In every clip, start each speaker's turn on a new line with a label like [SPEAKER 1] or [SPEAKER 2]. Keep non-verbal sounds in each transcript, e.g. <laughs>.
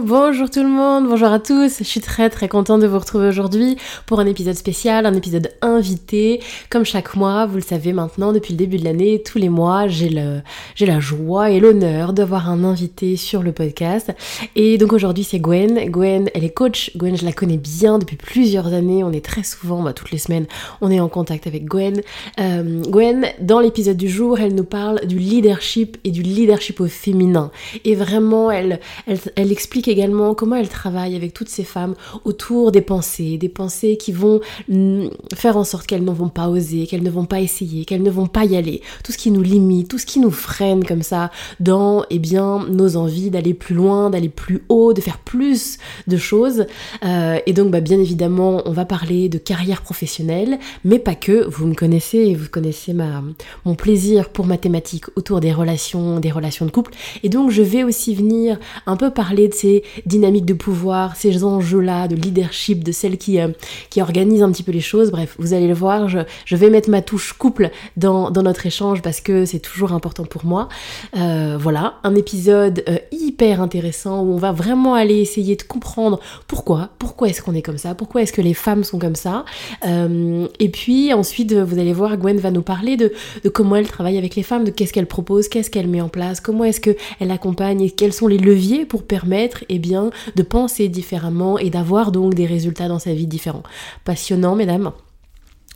[SPEAKER 1] bonjour tout le monde, bonjour à tous. Je suis très très contente de vous retrouver aujourd'hui pour un épisode spécial, un épisode invité. Comme chaque mois, vous le savez maintenant, depuis le début de l'année, tous les mois, j'ai le, j'ai la joie et l'honneur d'avoir un invité sur le podcast. Et donc aujourd'hui, c'est Gwen. Gwen, elle est coach. Gwen, je la connais bien depuis plusieurs années. On est très souvent, bah, toutes les semaines, on est en contact avec Gwen. Euh, Gwen, dans l'épisode du jour, elle nous parle du leadership et du leadership au féminin. Et vraiment, elle, elle, elle explique également comment elle travaille avec toutes ces femmes autour des pensées, des pensées qui vont mm, faire en sorte qu'elles ne vont pas oser, qu'elles ne vont pas essayer, qu'elles ne vont pas y aller. Tout ce qui nous limite, tout ce qui nous freine comme ça dans eh bien, nos envies d'aller plus loin, d'aller plus haut, de faire plus de choses. Euh, et donc, bah, bien évidemment, on va parler de carrière professionnelle, mais pas que. Vous me connaissez, vous connaissez ma, mon plaisir pour ma thématique autour des relations, des relations de couple. Et donc, je vais aussi venir un peu parler de ces dynamiques de pouvoir, ces enjeux-là, de leadership, de celles qui, euh, qui organisent un petit peu les choses. Bref, vous allez le voir, je, je vais mettre ma touche couple dans, dans notre échange parce que c'est toujours important pour moi. Euh, voilà, un épisode euh, hyper intéressant où on va vraiment aller essayer de comprendre pourquoi, pourquoi est-ce qu'on est comme ça, pourquoi est-ce que les femmes sont comme ça. et puis ensuite, vous allez voir, Gwen va nous parler de, de comment elle travaille avec les femmes, de qu'est-ce qu'elle propose, qu'est-ce qu'elle met en place, comment est-ce qu'elle accompagne quels sont les leviers pour permettre et bien, de penser différemment et d'avoir donc des résultats dans sa vie différents. Passionnant, mesdames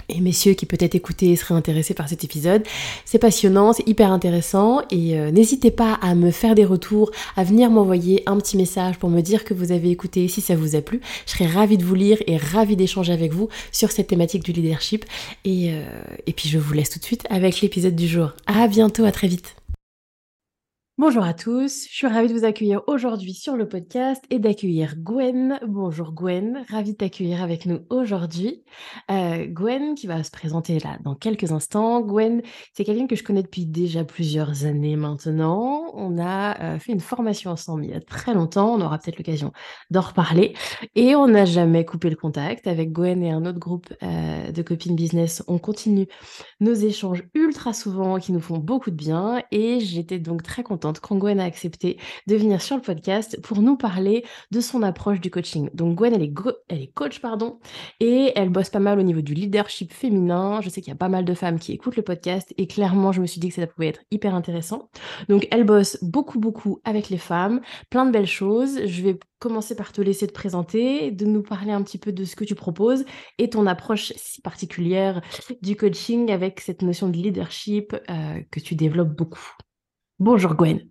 [SPEAKER 1] et messieurs qui peut-être écoutaient et seraient intéressés par cet épisode. C'est passionnant, c'est hyper intéressant et euh, n'hésitez pas à me faire des retours, à venir m'envoyer un petit message pour me dire que vous avez écouté si ça vous a plu. Je serais ravie de vous lire et ravie d'échanger avec vous sur cette thématique du leadership. Et, euh, et puis je vous laisse tout de suite avec l'épisode du jour. À bientôt, à très vite. Bonjour à tous, je suis ravie de vous accueillir aujourd'hui sur le podcast et d'accueillir Gwen. Bonjour Gwen, ravie de t'accueillir avec nous aujourd'hui. Euh, Gwen qui va se présenter là dans quelques instants. Gwen, c'est quelqu'un que je connais depuis déjà plusieurs années maintenant. On a euh, fait une formation ensemble il y a très longtemps, on aura peut-être l'occasion d'en reparler. Et on n'a jamais coupé le contact avec Gwen et un autre groupe euh, de copines business. On continue nos échanges ultra souvent qui nous font beaucoup de bien et j'étais donc très contente quand Gwen a accepté de venir sur le podcast pour nous parler de son approche du coaching. Donc Gwen, elle est, coach, pardon, et elle bosse pas mal au niveau du leadership féminin. Je sais qu'il y a pas mal de femmes qui écoutent le podcast et clairement, je me suis dit que ça pouvait être hyper intéressant. Donc elle bosse beaucoup, beaucoup avec les femmes, plein de belles choses. Je vais commencer par te laisser te présenter, de nous parler un petit peu de ce que tu proposes et ton approche si particulière du coaching avec cette notion de leadership euh, que tu développes beaucoup. Bonjour Gwen.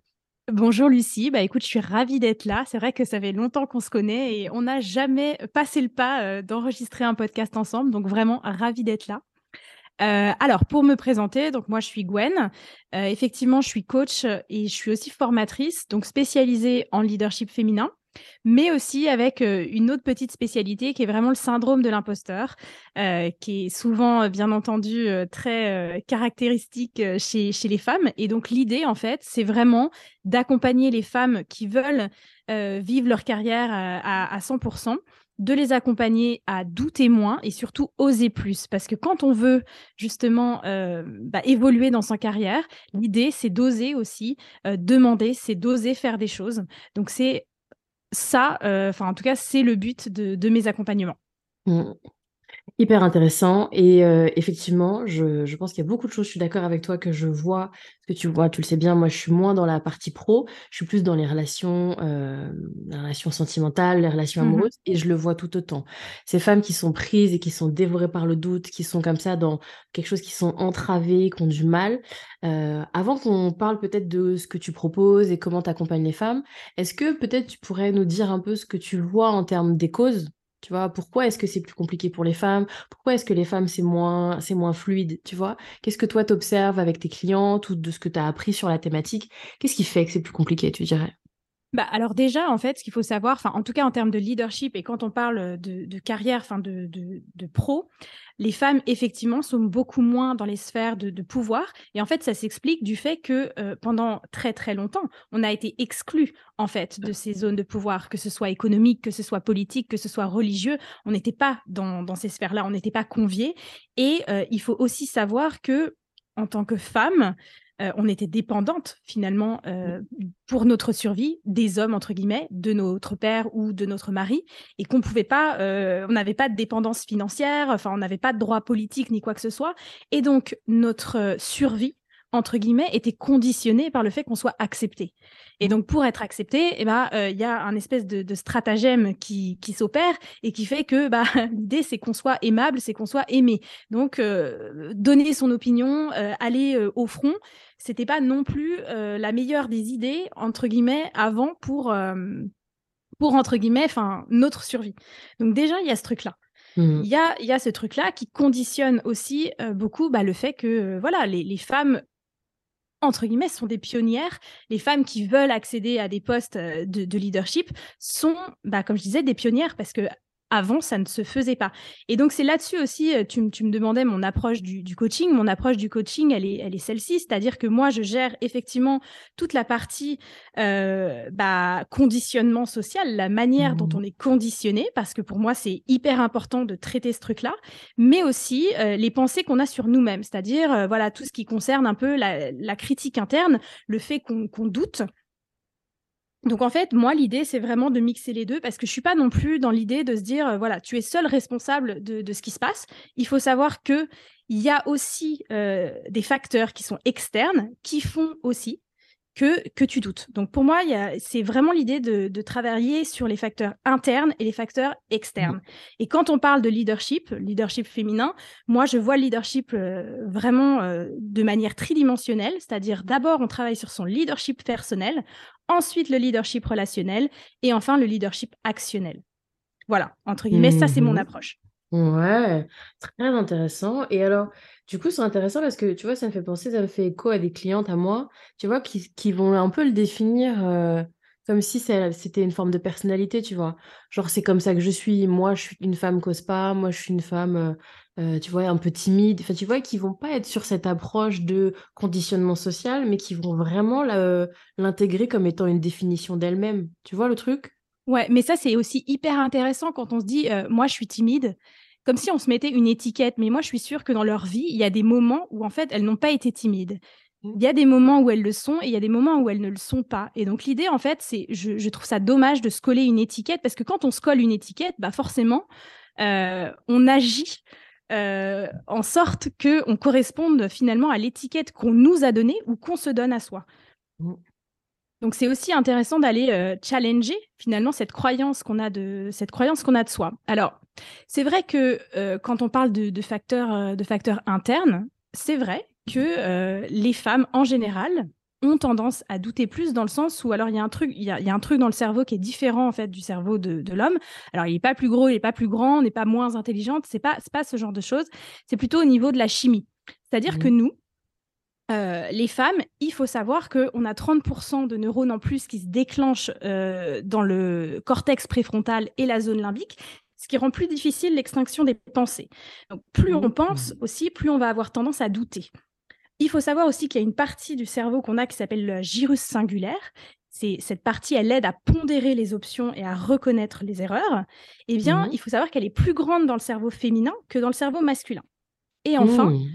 [SPEAKER 2] Bonjour Lucie, bah écoute, je suis ravie d'être là. C'est vrai que ça fait longtemps qu'on se connaît et on n'a jamais passé le pas euh, d'enregistrer un podcast ensemble, donc vraiment ravie d'être là. Euh, alors, pour me présenter, donc moi je suis Gwen. Euh, effectivement, je suis coach et je suis aussi formatrice, donc spécialisée en leadership féminin mais aussi avec une autre petite spécialité qui est vraiment le syndrome de l'imposteur, qui est souvent, bien entendu, très caractéristique chez, chez les femmes. Et donc l'idée, en fait, c'est vraiment d'accompagner les femmes qui veulent vivre leur carrière à, à 100% de les accompagner à douter moins et surtout oser plus. Parce que quand on veut justement bah, évoluer dans sa carrière, l'idée, c'est d'oser aussi demander, c'est d'oser faire des choses. Donc c'est ça, euh, enfin en tout cas, c'est le but de, mes accompagnements.
[SPEAKER 1] Mmh. Hyper intéressant. Et euh, effectivement, je, je pense qu'il y a beaucoup de choses, je suis d'accord avec toi, que je vois, que tu vois, tu le sais bien, moi je suis moins dans la partie pro, je suis plus dans les relations, euh, les relations sentimentales, les relations amoureuses, et je le vois tout autant. Ces femmes qui sont prises et qui sont dévorées par le doute, qui sont comme ça dans quelque chose, qui sont entravées, qui ont du mal. Euh, avant qu'on parle peut-être de ce que tu proposes et comment tu accompagnes les femmes, est-ce que peut-être tu pourrais nous dire un peu ce que tu vois en termes des causes? Tu vois, pourquoi est-ce que c'est plus compliqué pour les femmes? Pourquoi est-ce que les femmes, c'est moins, c'est moins fluide, tu vois? Qu'est-ce que toi, t'observes avec tes clientes ou de ce que tu appris sur la thématique? Qu'est-ce qui fait que c'est plus compliqué, tu dirais?
[SPEAKER 2] Bah, alors déjà, en fait, ce qu'il faut savoir, en tout cas en termes de leadership et quand on parle de, carrière, enfin de, pro, les femmes effectivement sont beaucoup moins dans les sphères de, pouvoir. Et en fait, ça s'explique du fait que euh, pendant très très longtemps, on a été exclus en fait de ces zones de pouvoir, que ce soit économique, que ce soit politique, que ce soit religieux. On n'était pas dans, dans ces sphères-là, on n'était pas conviés. Et euh, il faut aussi savoir que en tant que femme, euh, on était dépendante finalement euh, pour notre survie des hommes entre guillemets, de notre père ou de notre mari, et qu'on pouvait pas, euh, on n'avait pas de dépendance financière, enfin on n'avait pas de droit politique ni quoi que ce soit, et donc notre survie entre guillemets était conditionnée par le fait qu'on soit accepté. Et donc pour être accepté, eh ben il y a un espèce de, de stratagème qui, qui s'opère et qui fait que bah, <laughs> l'idée c'est qu'on soit aimable, c'est qu'on soit aimé. Donc euh, donner son opinion, euh, aller euh, au front, c'était pas non plus euh, la meilleure des idées entre guillemets avant pour euh, pour entre guillemets enfin notre survie. Donc déjà il y a ce truc là.
[SPEAKER 1] Mhm.
[SPEAKER 2] Il y a, y a ce truc-là qui conditionne aussi euh, beaucoup bah, le fait que euh, voilà, les, les femmes entre guillemets, sont des pionnières. Les femmes qui veulent accéder à des postes de, de leadership sont, bah, comme je disais, des pionnières parce que avant, ça ne se faisait pas. Et donc, c'est là-dessus aussi, euh, tu, me demandais mon approche du, du coaching. Mon approche du coaching, elle est, elle est celle-ci, c'est-à-dire que moi, je gère effectivement toute la partie euh, bah, conditionnement social, la manière dont on
[SPEAKER 1] Mhm.
[SPEAKER 2] est conditionné, parce que pour moi, c'est hyper important de traiter ce truc-là, mais aussi euh, les pensées qu'on a sur nous-mêmes, c'est-à-dire euh, voilà tout ce qui concerne un peu la, la critique interne, le fait qu'on qu'on doute. Donc en fait, moi, l'idée, c'est vraiment de mixer les deux parce que je suis pas non plus dans l'idée de se dire, euh, voilà, tu es seul responsable de, ce qui se passe. Il faut savoir que il y a aussi euh, des facteurs qui sont externes qui font aussi que, que tu doutes. Donc pour moi, c'est vraiment l'idée de, de travailler sur les facteurs internes et les facteurs externes. Et quand on parle de leadership, leadership féminin, moi, je vois le leadership euh, vraiment euh, de manière tridimensionnelle, c'est-à-dire d'abord, on travaille sur son leadership personnel, ensuite le leadership relationnel et enfin le leadership actionnel. Voilà, entre guillemets, ça, c'est mon
[SPEAKER 1] Mhm.
[SPEAKER 2] approche.
[SPEAKER 1] Ouais, très intéressant. Et alors, du coup, c'est intéressant parce que, tu vois, ça me fait penser, ça me fait écho à des clientes à moi, tu vois, qui, vont un peu le définir euh, comme si c'était une forme de personnalité, tu vois. Genre, c'est comme ça que je suis. Moi, je suis une femme cause pas. Moi, je suis une femme, euh, euh, tu vois, un peu timide. Enfin, tu vois, qui vont pas être sur cette approche de conditionnement social, mais qui vont vraiment l'intégrer comme étant une définition d'elle-même. Tu vois le truc?
[SPEAKER 2] Ouais, mais ça, c'est aussi hyper intéressant quand on se dit, euh, moi, je suis timide, comme si on se mettait une étiquette. Mais moi, je suis sûre que dans leur vie, il y a des moments où, en fait, elles n'ont pas été timides. Il y a des moments où elles le sont et il y a des moments où elles ne le sont pas. Et donc, l'idée, en fait, c'est, je, je trouve ça dommage de se coller une étiquette parce que quand on se colle une étiquette, bah forcément, euh, on agit euh, en sorte que on corresponde finalement à l'étiquette qu'on nous a donnée ou qu'on se donne à soi. Donc c'est aussi intéressant d'aller euh, challenger finalement cette croyance qu'on a de cette croyance qu'on a de soi. Alors c'est vrai que euh, quand on parle de, de facteurs euh, de facteurs internes, c'est vrai que les femmes en général ont tendance à douter plus dans le sens où alors il y a un truc il y a, il y a un truc dans le cerveau qui est différent en fait du cerveau de, de l'homme. Alors il est pas plus gros, il est pas plus grand, on n'est pas moins intelligente, c'est pas c'est pas ce genre de choses. C'est plutôt au niveau de la chimie. C'est-à-dire que
[SPEAKER 1] Mhm.
[SPEAKER 2] nous euh, les femmes, il faut savoir qu'on a 30% de neurones en plus qui se déclenchent euh, dans le cortex préfrontal et la zone limbique, ce qui rend plus difficile l'extinction des pensées. Donc, plus on pense aussi, plus on va avoir tendance à douter. Il faut savoir aussi qu'il y a une partie du cerveau qu'on a qui s'appelle le gyrus singulaire. C'est cette partie, elle aide à pondérer les options et à reconnaître les erreurs. Eh bien,
[SPEAKER 1] Mhm.
[SPEAKER 2] il faut savoir qu'elle est plus grande dans le cerveau féminin que dans le cerveau masculin. Et enfin,
[SPEAKER 1] Mhm.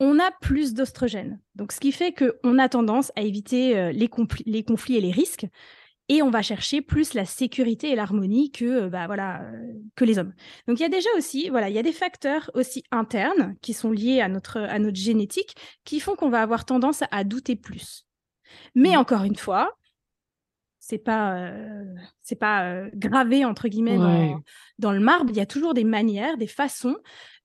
[SPEAKER 2] On a plus d'ostrogène. Donc, ce qui fait qu'on a tendance à éviter euh, les, les conflits et les risques. et on va chercher plus la sécurité et l'harmonie que bah voilà que les hommes. Donc il y a déjà aussi voilà il y a des facteurs aussi internes qui sont liés à notre à notre génétique qui font qu'on va avoir tendance à douter plus. Mais mmh. encore une fois, c'est pas euh, c'est pas euh, gravé entre guillemets dans, le marbre. Il y a toujours des manières, des façons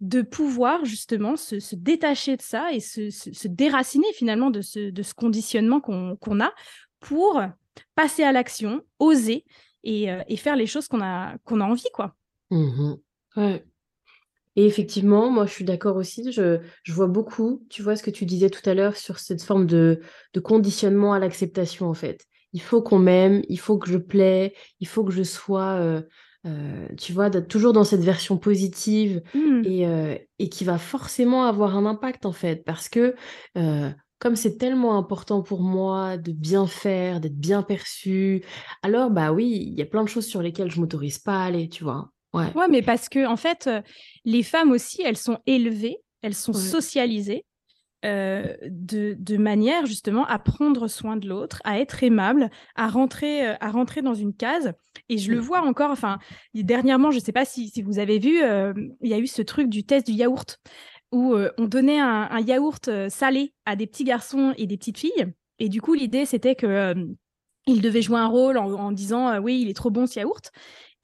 [SPEAKER 2] de pouvoir justement se, détacher de ça et se, déraciner finalement de ce, de ce conditionnement qu'on a pour passer à l'action, oser et, euh, faire les choses qu'on a qu'on a envie quoi.
[SPEAKER 1] Mmh et effectivement, moi je suis d'accord aussi, je, vois beaucoup, tu vois ce que tu disais tout à l'heure sur cette forme de, de conditionnement à l'acceptation en fait il faut qu'on m'aime, il faut que je plaie, il faut que je sois, euh, euh, tu vois, toujours dans cette version positive mmh. euh, et, qui va forcément avoir un impact en fait, parce que comme c'est tellement important pour moi de bien faire, d'être bien perçu, alors bah oui, il y a plein de choses sur lesquelles je m'autorise pas à aller, tu vois.
[SPEAKER 2] Ouais. ouais, mais parce que en fait, les femmes aussi, elles sont élevées, elles sont socialisées euh, de, manière justement à prendre soin de l'autre, à être aimable, à rentrer, euh, à rentrer dans une case. Et je le vois encore, enfin, dernièrement, je ne sais pas si, vous avez vu, euh, il y a eu ce truc du test du yaourt, où on donnait un, yaourt salé à des petits garçons et des petites filles. Et du coup, l'idée, c'était que... il devait jouer un rôle en, en disant oui, il est trop bon ce yaourt.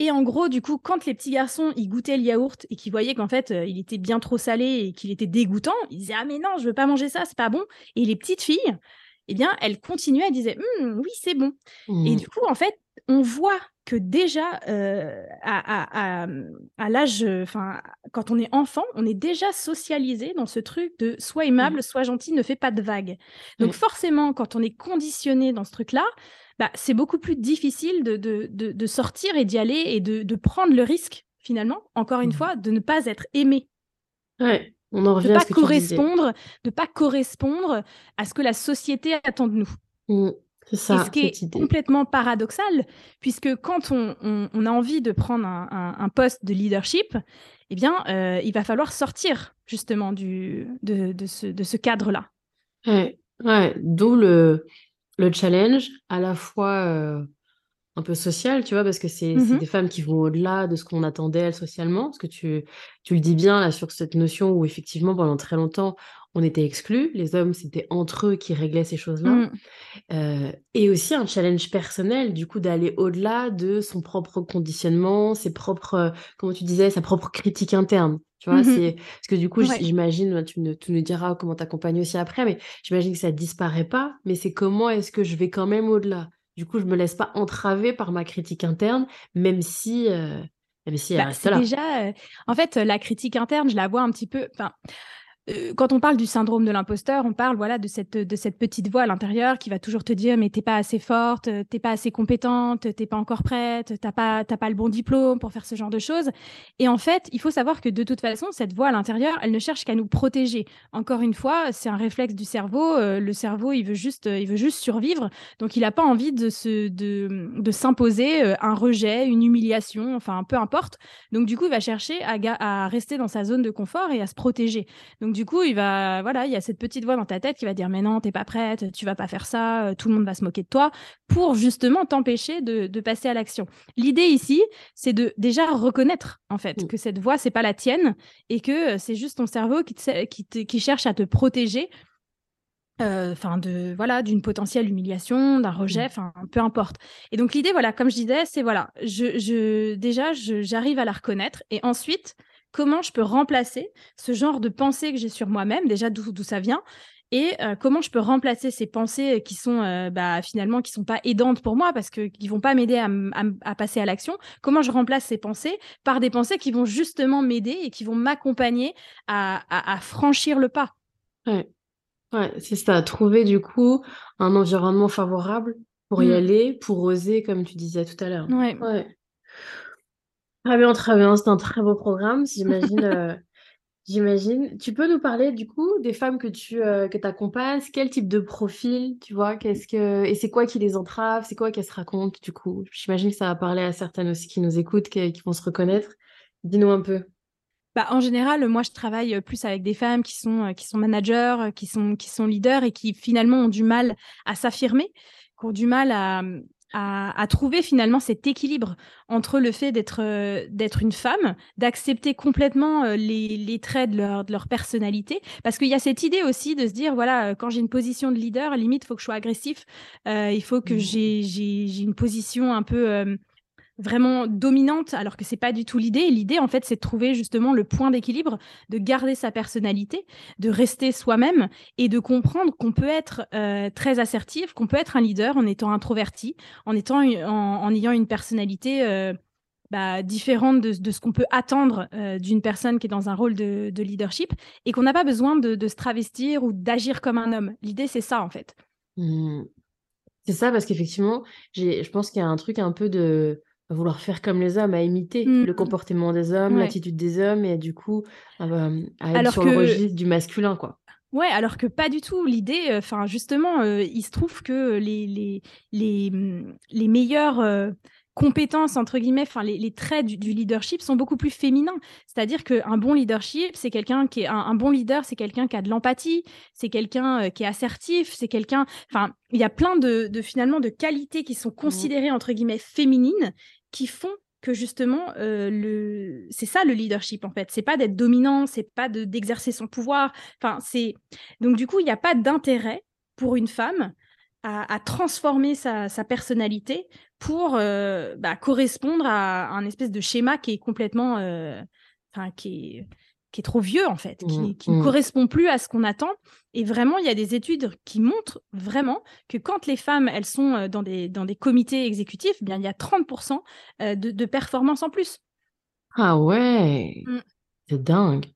[SPEAKER 2] Et en gros, du coup, quand les petits garçons ils goûtaient le yaourt et qu'ils voyaient qu'en fait euh, il était bien trop salé et qu'il était dégoûtant, ils disaient ah mais non, je veux pas manger ça, c'est pas bon. Et les petites filles, eh bien, elles continuaient, elles disaient «Hum, oui c'est bon. Et mmh. du coup, en fait, on voit que déjà euh, à, l'âge, enfin quand on est enfant, on est déjà socialisé dans ce truc de soit aimable, mmh. soit gentil, ne fais pas de vagues. Donc forcément, quand on est conditionné dans ce truc-là, bah, c'est beaucoup plus difficile de, de, sortir et d'y aller et de, prendre le risque, finalement, encore une mmh. fois, de ne pas être aimé.
[SPEAKER 1] Ouais, on en revient
[SPEAKER 2] de
[SPEAKER 1] pas
[SPEAKER 2] à ce correspondre, De pas correspondre à ce que la société attend de nous.
[SPEAKER 1] Mmh, c'est ça.
[SPEAKER 2] ce qui est complètement paradoxal, puisque quand on, a envie de prendre un, poste de leadership, eh bien, euh, il va falloir sortir justement du, de, ce, de ce cadre-là.
[SPEAKER 1] Ouais, ouais. d'où le, le challenge, à la fois euh, un peu social, tu vois, parce que c'est mmh des femmes qui vont au-delà de ce qu'on attendait elles socialement, parce que tu, tu le dis bien là sur cette notion où effectivement pendant très longtemps on était exclus, les hommes c'était entre eux qui réglaient ces choses-là, mmh. euh, et aussi un challenge personnel du coup d'aller au-delà de son propre conditionnement, ses propres, comment tu disais, sa propre critique interne. Tu vois, mmh c'est parce que du coup, j'imagine, tu, nous, tu nous diras comment t'accompagner aussi après, mais j'imagine que ça disparaît pas, mais c'est comment est-ce que je vais quand même au-delà? Du coup, je me laisse pas entraver par ma critique interne, même si, euh, même si elle
[SPEAKER 2] bah,
[SPEAKER 1] reste là.
[SPEAKER 2] Déjà, euh, en fait, la critique interne, je la vois un petit peu. Enfin, euh, quand on parle du syndrome de l'imposteur, on parle voilà de cette de cette petite voix à l'intérieur qui va toujours te dire mais t'es pas assez forte, t'es pas assez compétente, t'es pas encore prête, t'as pas t'as pas le bon diplôme pour faire ce genre de choses. Et en fait, il faut savoir que de toute façon, cette voix à l'intérieur, elle ne cherche qu'à nous protéger. Encore une fois, c'est un réflexe du cerveau. Euh, le cerveau, il veut juste il veut juste survivre, donc il n'a pas envie de se de de s'imposer euh, un rejet, une humiliation, enfin peu importe. Donc du coup, il va chercher à, à rester dans sa zone de confort et à se protéger. Du coup, il va, voilà, il y a cette petite voix dans ta tête qui va dire mais non, t'es pas prête, tu vas pas faire ça, euh, tout le monde va se moquer de toi, pour justement t'empêcher de, passer à l'action. L'idée ici, c'est de déjà reconnaître en fait mm. que cette voix c'est pas la tienne et que euh, c'est juste ton cerveau qui, qui, cherche à te protéger euh, enfin de voilà d'une potentielle humiliation d'un rejet mm. enfin peu importe et donc l'idée voilà comme je disais c'est voilà je, je déjà j'arrive à la reconnaître et ensuite comment je peux remplacer ce genre de pensée que j'ai sur moi-même, déjà d'où ça vient, et euh, comment je peux remplacer ces pensées qui sont euh, bah, finalement qui sont pas aidantes pour moi parce que qui vont pas m'aider à, passer à l'action. Comment je remplace ces pensées par des pensées qui vont justement m'aider et qui vont m'accompagner à, franchir le pas.
[SPEAKER 1] Ouais, ouais c'est ça. Trouver du coup un environnement favorable pour y mmh. aller, pour oser, comme tu disais tout à l'heure.
[SPEAKER 2] Ouais.
[SPEAKER 1] ouais. Très bien, très bien. C'est un très beau programme, j'imagine. Euh, <laughs> j'imagine. Tu peux nous parler du coup des femmes que tu euh, que accompagnes, quel type de profil, tu vois, qu'est-ce que et c'est quoi qui les entrave, c'est quoi qu'elles se racontent du coup? J'imagine que ça va parler à certaines aussi qui nous écoutent, qui, vont se reconnaître. Dis-nous un peu.
[SPEAKER 2] Bah, en général, moi, je travaille plus avec des femmes qui sont, euh, qui sont managers, qui sont, qui sont leaders et qui finalement ont du mal à s'affirmer, qui ont du mal à, à, trouver finalement cet équilibre entre le fait d'être euh, d'être une femme, d'accepter complètement euh, les, les, traits de leur, de leur personnalité, parce qu'il y a cette idée aussi de se dire voilà euh, quand j'ai une position de leader, limite il faut que je sois agressif, il faut que mmh. j'ai une position un peu vraiment dominante, alors que c'est pas du tout l'idée. L'idée, en fait, c'est de trouver justement le point d'équilibre, de garder sa personnalité, de rester soi-même et de comprendre qu'on peut être euh, très assertif, qu'on peut être un leader en étant introverti, en étant en, ayant une personnalité euh, bah, différente de, ce qu'on peut attendre euh, d'une personne qui est dans un rôle de, leadership et qu'on n'a pas besoin de, se travestir ou d'agir comme un homme. L'idée, c'est ça, en fait.
[SPEAKER 1] Mmh. C'est ça, parce qu'effectivement, je pense qu'il y a un truc un peu de vouloir faire comme les hommes, à imiter mmh. le comportement des hommes, l'attitude des hommes, et du coup, à, être sur le registre du masculin, quoi.
[SPEAKER 2] Ouais, alors que pas du tout. L'idée, euh, enfin justement, euh, il se trouve que les, les, les, mmh, les meilleurs euh, compétences, entre guillemets, enfin, les, traits du, leadership sont beaucoup plus féminins. C'est-à-dire qu'un bon leadership, c'est quelqu'un qui est un, bon leader, c'est quelqu'un qui a de l'empathie, c'est quelqu'un qui est assertif, c'est quelqu'un. Enfin, il y a plein de, finalement de qualités qui sont mmh. considérées entre guillemets féminines qui font que justement euh, le c'est ça le leadership en fait. C'est pas d'être dominant c'est pas de d'exercer son pouvoir. Enfin c'est donc du coup il n'y a pas d'intérêt pour une femme à, transformer sa, personnalité pour euh, bah, correspondre à un espèce de schéma qui est complètement, euh, enfin qui qui est trop vieux en fait, qui, mmh, ne mmh. correspond plus à ce qu'on attend. Et vraiment, il y a des études qui montrent vraiment que quand les femmes, elles sont euh, dans des, dans des comités exécutifs, eh bien il y a 30% de, de performance en plus.
[SPEAKER 1] Ah ouais, mmh. c'est dingue.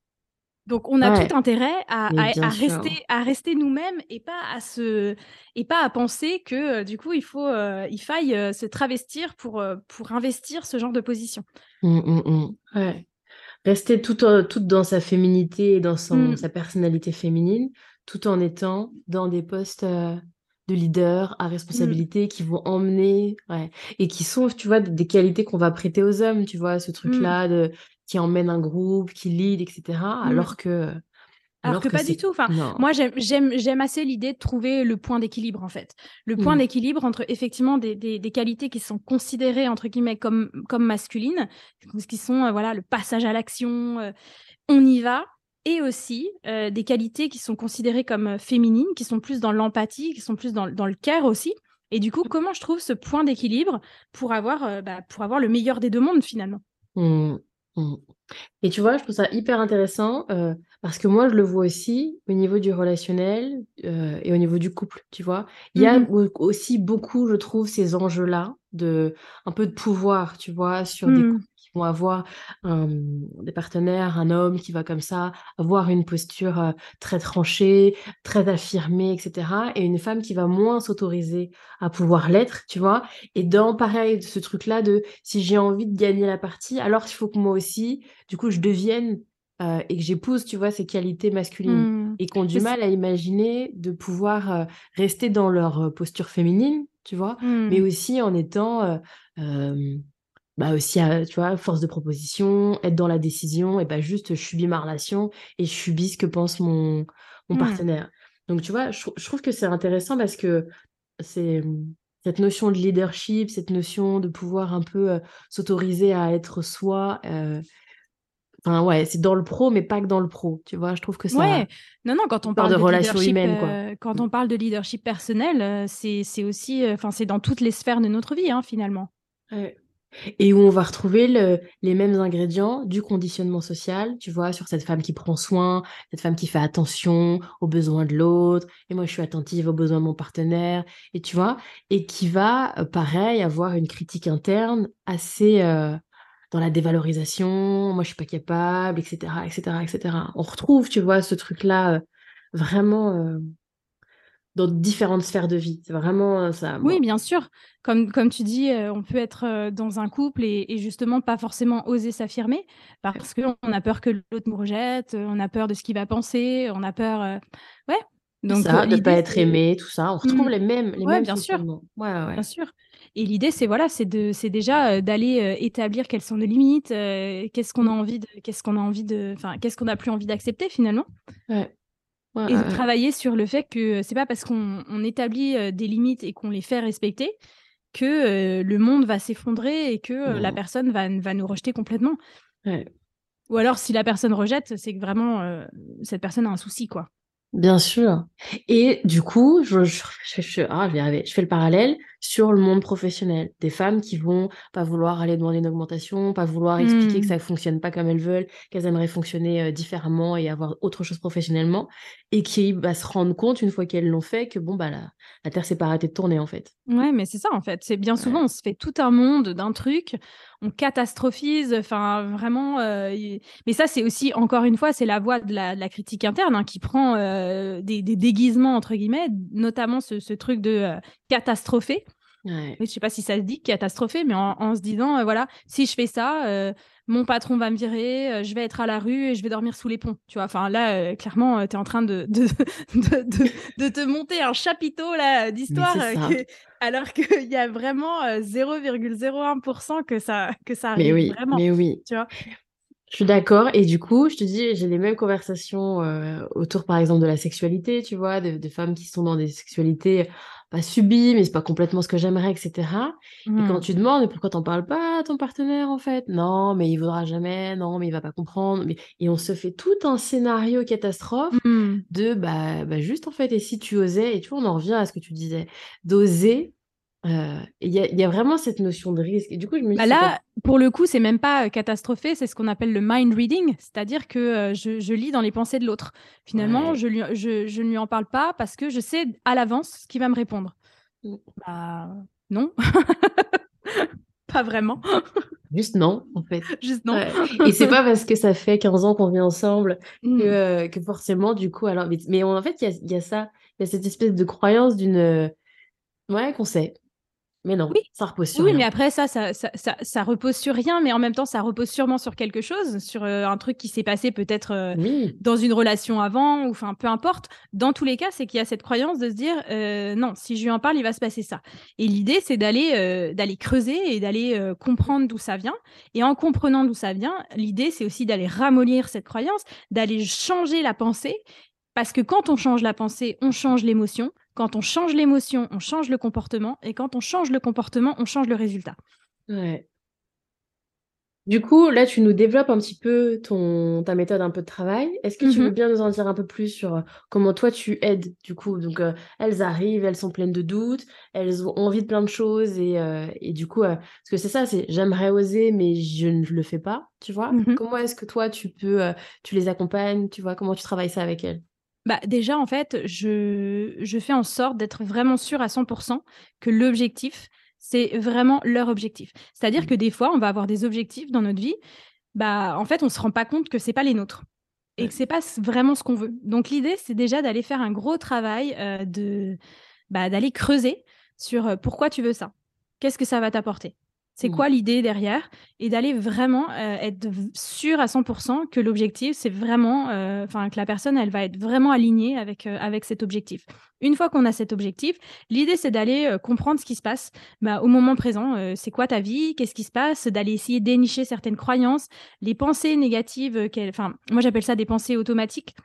[SPEAKER 2] Donc, on a tout intérêt à, rester, à rester nous-mêmes et pas à se, et pas à penser que euh, du coup il faut, euh, il faille euh, se travestir pour, pour investir ce genre de position.
[SPEAKER 1] Mmh. Ouais. Rester tout, dans sa féminité et dans son, sa personnalité féminine, tout en étant dans des postes de leader à responsabilité qui vont emmener, ouais, et qui sont, tu vois, des qualités qu'on va prêter aux hommes, tu vois, ce truc-là de qui emmène un groupe, qui lead, etc. Alors que.
[SPEAKER 2] Alors, que, pas du tout. Enfin, moi, j'aime assez l'idée de trouver le point d'équilibre, en fait. Le point mmh. d'équilibre entre, effectivement, des, des, qualités qui sont considérées, entre guillemets, comme, comme masculines, qui sont, euh, voilà, le passage à l'action, euh, on y va, et aussi euh, des qualités qui sont considérées comme féminines, qui sont plus dans l'empathie, qui sont plus dans, dans, le care aussi. Et du coup, mmh. comment je trouve ce point d'équilibre pour, avoir bah, pour avoir le meilleur des deux mondes, finalement?
[SPEAKER 1] Mmh. Et tu vois, je trouve ça hyper intéressant euh, parce que moi, je le vois aussi au niveau du relationnel euh, et au niveau du couple, tu vois. Il y a mmh aussi beaucoup, je trouve, ces enjeux-là de un peu de pouvoir, tu vois, sur des mmh vont avoir des partenaires, un homme qui va comme ça avoir une posture très tranchée, très affirmée, etc. Et une femme qui va moins s'autoriser à pouvoir l'être, tu vois. Et dans pareil, ce truc-là de si j'ai envie de gagner la partie, alors il faut que moi aussi, du coup, je devienne et que j'épouse, tu vois, ces qualités masculines mmh. et qu'on du mal à imaginer de pouvoir rester dans leur posture féminine, tu vois, mais mmh. aussi en étant bah aussi, tu vois, force de proposition, être dans la décision, et pas juste je subis ma relation et je subis ce que pense mon, mon mmh. partenaire. Donc, tu vois, je, trouve que c'est intéressant parce que c'est cette notion de leadership, cette notion de pouvoir un peu s'autoriser à être soi. Enfin, ouais, c'est dans le pro, mais pas que dans le pro. Tu vois, je trouve que ça.
[SPEAKER 2] Ouais, non, non, quand on parle de, relations humaines, quoi. quand on parle de leadership personnel, c'est aussi, enfin, c'est dans toutes les sphères de notre vie, hein, finalement.
[SPEAKER 1] Ouais. Et où on va retrouver les mêmes ingrédients du conditionnement social, tu vois, sur cette femme qui prend soin, cette femme qui fait attention aux besoins de l'autre, et moi je suis attentive aux besoins de mon partenaire, et tu vois, et qui va, euh, pareil, avoir une critique interne assez euh, dans la dévalorisation, moi je suis pas capable, etc., etc., etc. On retrouve, tu vois, ce truc-là euh, vraiment dans différentes sphères de vie. C'est vraiment euh, ça.
[SPEAKER 2] Oui, bien sûr. Comme, comme tu dis, euh, on peut être euh, dans un couple et, justement pas forcément oser s'affirmer parce qu'on a peur que l'autre nous rejette, on a peur de ce qu'il va penser, on a peur. Ouais.
[SPEAKER 1] Donc, ça, de ne pas être aimé, tout ça. On retrouve mmh. les mêmes, les mêmes
[SPEAKER 2] bien sûr.
[SPEAKER 1] Ouais, ouais.
[SPEAKER 2] Bien sûr. Et l'idée, c'est voilà, c'est de, c'est déjà d'aller établir quelles sont nos limites, qu'est-ce qu'on a envie de, qu'est-ce qu'on a envie de, enfin, qu'est-ce qu'on n'a plus envie d'accepter finalement.
[SPEAKER 1] Ouais
[SPEAKER 2] et de travailler sur le fait que c'est pas parce qu'on établit des limites et qu'on les fait respecter que le monde va s'effondrer et que la personne va, va nous rejeter complètement. Ou alors, si la personne rejette, c'est que vraiment cette personne a un souci, quoi.
[SPEAKER 1] Bien sûr. Et du coup, je, je, je, ah, je, vais je fais le parallèle sur le monde professionnel. Des femmes qui vont pas vouloir aller demander une augmentation, pas vouloir expliquer que mmh. ça fonctionne pas comme elles veulent, qu'elles aimeraient fonctionner euh, différemment et avoir autre chose professionnellement, et qui bah, se rendent compte une fois qu'elles l'ont fait que bon bah la, la Terre s'est pas arrêtée de tourner en fait.
[SPEAKER 2] Ouais, mais c'est ça en fait. C'est bien souvent on se fait tout un monde d'un truc, on catastrophise, enfin vraiment. Euh, mais ça c'est aussi encore une fois c'est la voie de la, critique interne hein, qui prend euh, des, déguisements entre guillemets, notamment ce, truc de catastropher.
[SPEAKER 1] Ouais.
[SPEAKER 2] Je sais pas si ça se dit catastrophé, mais en, se disant, euh, voilà, si je fais ça, euh, mon patron va me virer, euh, je vais être à la rue et je vais dormir sous les ponts. Tu vois, enfin là, clairement, tu es en train <laughs> de de, de, te monter un chapiteau là d'histoire, alors qu'il y a vraiment 0,01% que ça, que ça arrive
[SPEAKER 1] mais oui,
[SPEAKER 2] vraiment.
[SPEAKER 1] Mais oui.
[SPEAKER 2] Tu vois
[SPEAKER 1] je suis d'accord. Et du coup, je te dis, j'ai les mêmes conversations autour, par exemple, de la sexualité, tu vois, des femmes qui sont dans des sexualités pas subi, mais c'est pas complètement ce que j'aimerais, etc. Et quand mmh. tu demandes, mais pourquoi t'en parles pas à ton partenaire, en fait? Non, mais il voudra jamais, non, mais il va pas comprendre. Mais... Et on se fait tout un scénario catastrophe mmh. de, bah, bah, juste, en fait, et si tu osais, et tu vois, on en revient à ce que tu disais, d'oser euh, il y, a vraiment cette notion de risque. Et du coup, je me
[SPEAKER 2] bah là, pour le coup, c'est même pas catastrophé, c'est ce qu'on appelle le mind reading, c'est-à-dire que je, lis dans les pensées de l'autre. Finalement, je, lui, je, ne lui en parle pas parce que je sais à l'avance ce qu'il va me répondre. Mmh. Bah, non. <laughs> pas vraiment.
[SPEAKER 1] Juste non, en fait.
[SPEAKER 2] Juste non.
[SPEAKER 1] Et c'est pas parce que ça fait 15 ans qu'on vit ensemble que, que, forcément, du coup, alors. Mais, en fait, il y a, y a, ça, il y a cette espèce de croyance d'une. Ouais, qu'on sait. Mais non, ça repose sur
[SPEAKER 2] oui,
[SPEAKER 1] rien.
[SPEAKER 2] mais après, ça ça, ça ça, repose sur rien, mais en même temps, ça repose sûrement sur quelque chose, sur euh, un truc qui s'est passé peut-être euh, dans une relation avant, ou enfin, peu importe. Dans tous les cas, c'est qu'il y a cette croyance de se dire, euh, non, si je lui en parle, il va se passer ça. Et l'idée, c'est d'aller d'aller creuser et d'aller comprendre d'où ça vient. Et en comprenant d'où ça vient, l'idée, c'est aussi d'aller ramollir cette croyance, d'aller changer la pensée. Parce que quand on change la pensée, on change l'émotion. Quand on change l'émotion, on change le comportement. Et quand on change le comportement, on change le résultat.
[SPEAKER 1] Ouais. Du coup, là, tu nous développes un petit peu ton, ta méthode un peu de travail. Est-ce que tu veux mmh bien nous en dire un peu plus sur euh, comment toi tu aides du coup? Donc, euh, elles arrivent, elles sont pleines de doutes, elles ont envie de plein de choses et, euh, et du coup, parce que c'est ça, c'est j'aimerais oser, mais je ne le fais pas, tu vois? Mmh comment est-ce que toi tu peux, tu les accompagnes, tu vois, comment tu travailles ça avec elles?
[SPEAKER 2] Bah, déjà, en fait, je, je fais en sorte d'être vraiment sûre à 100% que l'objectif, c'est vraiment leur objectif. C'est-à-dire mmh. que des fois, on va avoir des objectifs dans notre vie, bah, en fait, on ne se rend pas compte que ce n'est pas les nôtres et que ce n'est pas vraiment ce qu'on veut. Donc, l'idée, c'est déjà d'aller faire un gros travail, euh, de, bah, d'aller creuser sur euh, pourquoi tu veux ça? Qu'est-ce que ça va t'apporter? C'est mmh. quoi l'idée derrière? Et d'aller vraiment euh, être sûr à 100% que l'objectif, c'est vraiment, euh, enfin, que la personne, elle va être vraiment alignée avec, euh, avec cet objectif. Une fois qu'on a cet objectif, l'idée, c'est d'aller comprendre ce qui se passe bah, au moment présent. c'est quoi ta vie? Qu'est-ce qui se passe? D'aller essayer de dénicher certaines croyances, les pensées négatives, enfin, moi j'appelle ça des pensées automatiques.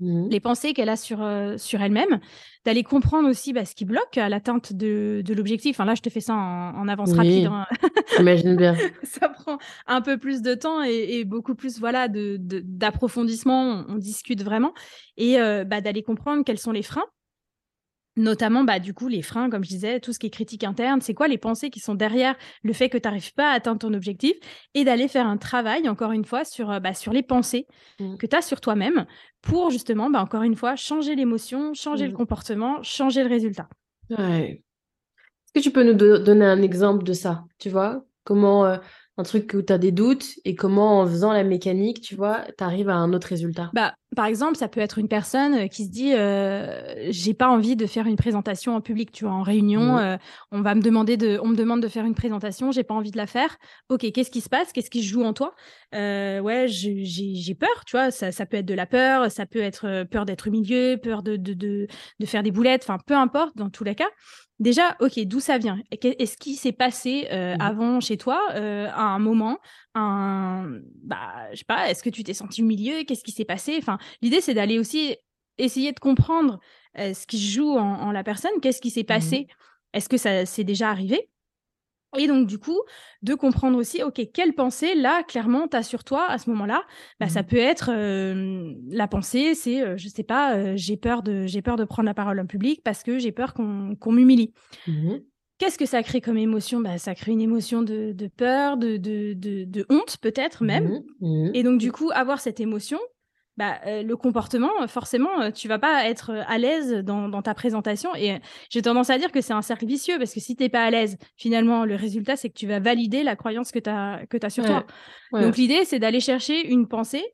[SPEAKER 2] Mmh. les pensées qu'elle a sur, euh, sur elle-même, d'aller comprendre aussi bah, ce qui bloque à l'atteinte de, de l'objectif. Enfin, là, je te fais ça en, avance rapide. Hein.
[SPEAKER 1] J'imagine bien. <laughs>
[SPEAKER 2] ça prend un peu plus de temps et, beaucoup plus voilà, d'approfondissement. De, on, discute vraiment. Et euh, bah, d'aller comprendre quels sont les freins Notamment, bah, du coup, les freins, comme je disais, tout ce qui est critique interne, c'est quoi les pensées qui sont derrière le fait que tu n'arrives pas à atteindre ton objectif et d'aller faire un travail, encore une fois, sur, euh, bah, sur les pensées mmh. que tu as sur toi-même pour justement, bah, encore une fois, changer l'émotion, changer le mmh. comportement, changer le résultat.
[SPEAKER 1] Ouais. Est-ce que tu peux nous donner un exemple de ça Tu vois? Comment euh, un truc où tu as des doutes et comment en faisant la mécanique, tu vois, tu arrives à un autre résultat?
[SPEAKER 2] Bah, Par exemple, ça peut être une personne euh, qui se dit euh, j'ai pas envie de faire une présentation en public, tu vois, en réunion, euh, on va me demander de on me demande de faire une présentation, j'ai pas envie de la faire. OK, qu'est-ce qui se passe? Qu'est-ce qui se joue en toi? Euh, Ouais, j'ai peur, tu vois, ça, ça, peut être de la peur, ça peut être peur d'être au milieu, peur de, de, de, de faire des boulettes, enfin peu importe dans tous les cas. Déjà, ok, d'où ça vient? Est-ce qui s'est passé euh, mmh avant chez toi euh, à un moment un, bah, Je sais pas, est-ce que tu t'es senti humilié Qu'est-ce qui s'est passé? Enfin, l'idée, c'est d'aller aussi essayer de comprendre euh, ce qui se joue en, la personne. Qu'est-ce qui s'est mmh passé? Est-ce que ça s'est déjà arrivé? Et donc, du coup, de comprendre aussi, OK, quelle pensée, là, clairement, tu as sur toi à ce moment-là bah, Ça
[SPEAKER 1] Mmh.
[SPEAKER 2] peut être la pensée, c'est, je sais pas, j'ai peur, de, peur de prendre la parole en public parce que j'ai peur qu'on, m'humilie.
[SPEAKER 1] Mmh
[SPEAKER 2] Qu'est-ce que ça crée comme émotion? Bah, Ça crée une émotion de, de peur, de, de, de, honte, peut-être même.
[SPEAKER 1] Mmh
[SPEAKER 2] Et donc, du coup, avoir cette émotion, bah, euh, le comportement, forcément, euh, tu vas pas être euh, à l'aise dans, dans ta présentation. Et euh, j'ai tendance à dire que c'est un cercle vicieux parce que si tu n'es pas à l'aise, finalement, le résultat, c'est que tu vas valider la croyance que tu as, que as sur
[SPEAKER 1] Ouais,
[SPEAKER 2] toi.
[SPEAKER 1] ouais.
[SPEAKER 2] Donc, l'idée, c'est d'aller chercher une pensée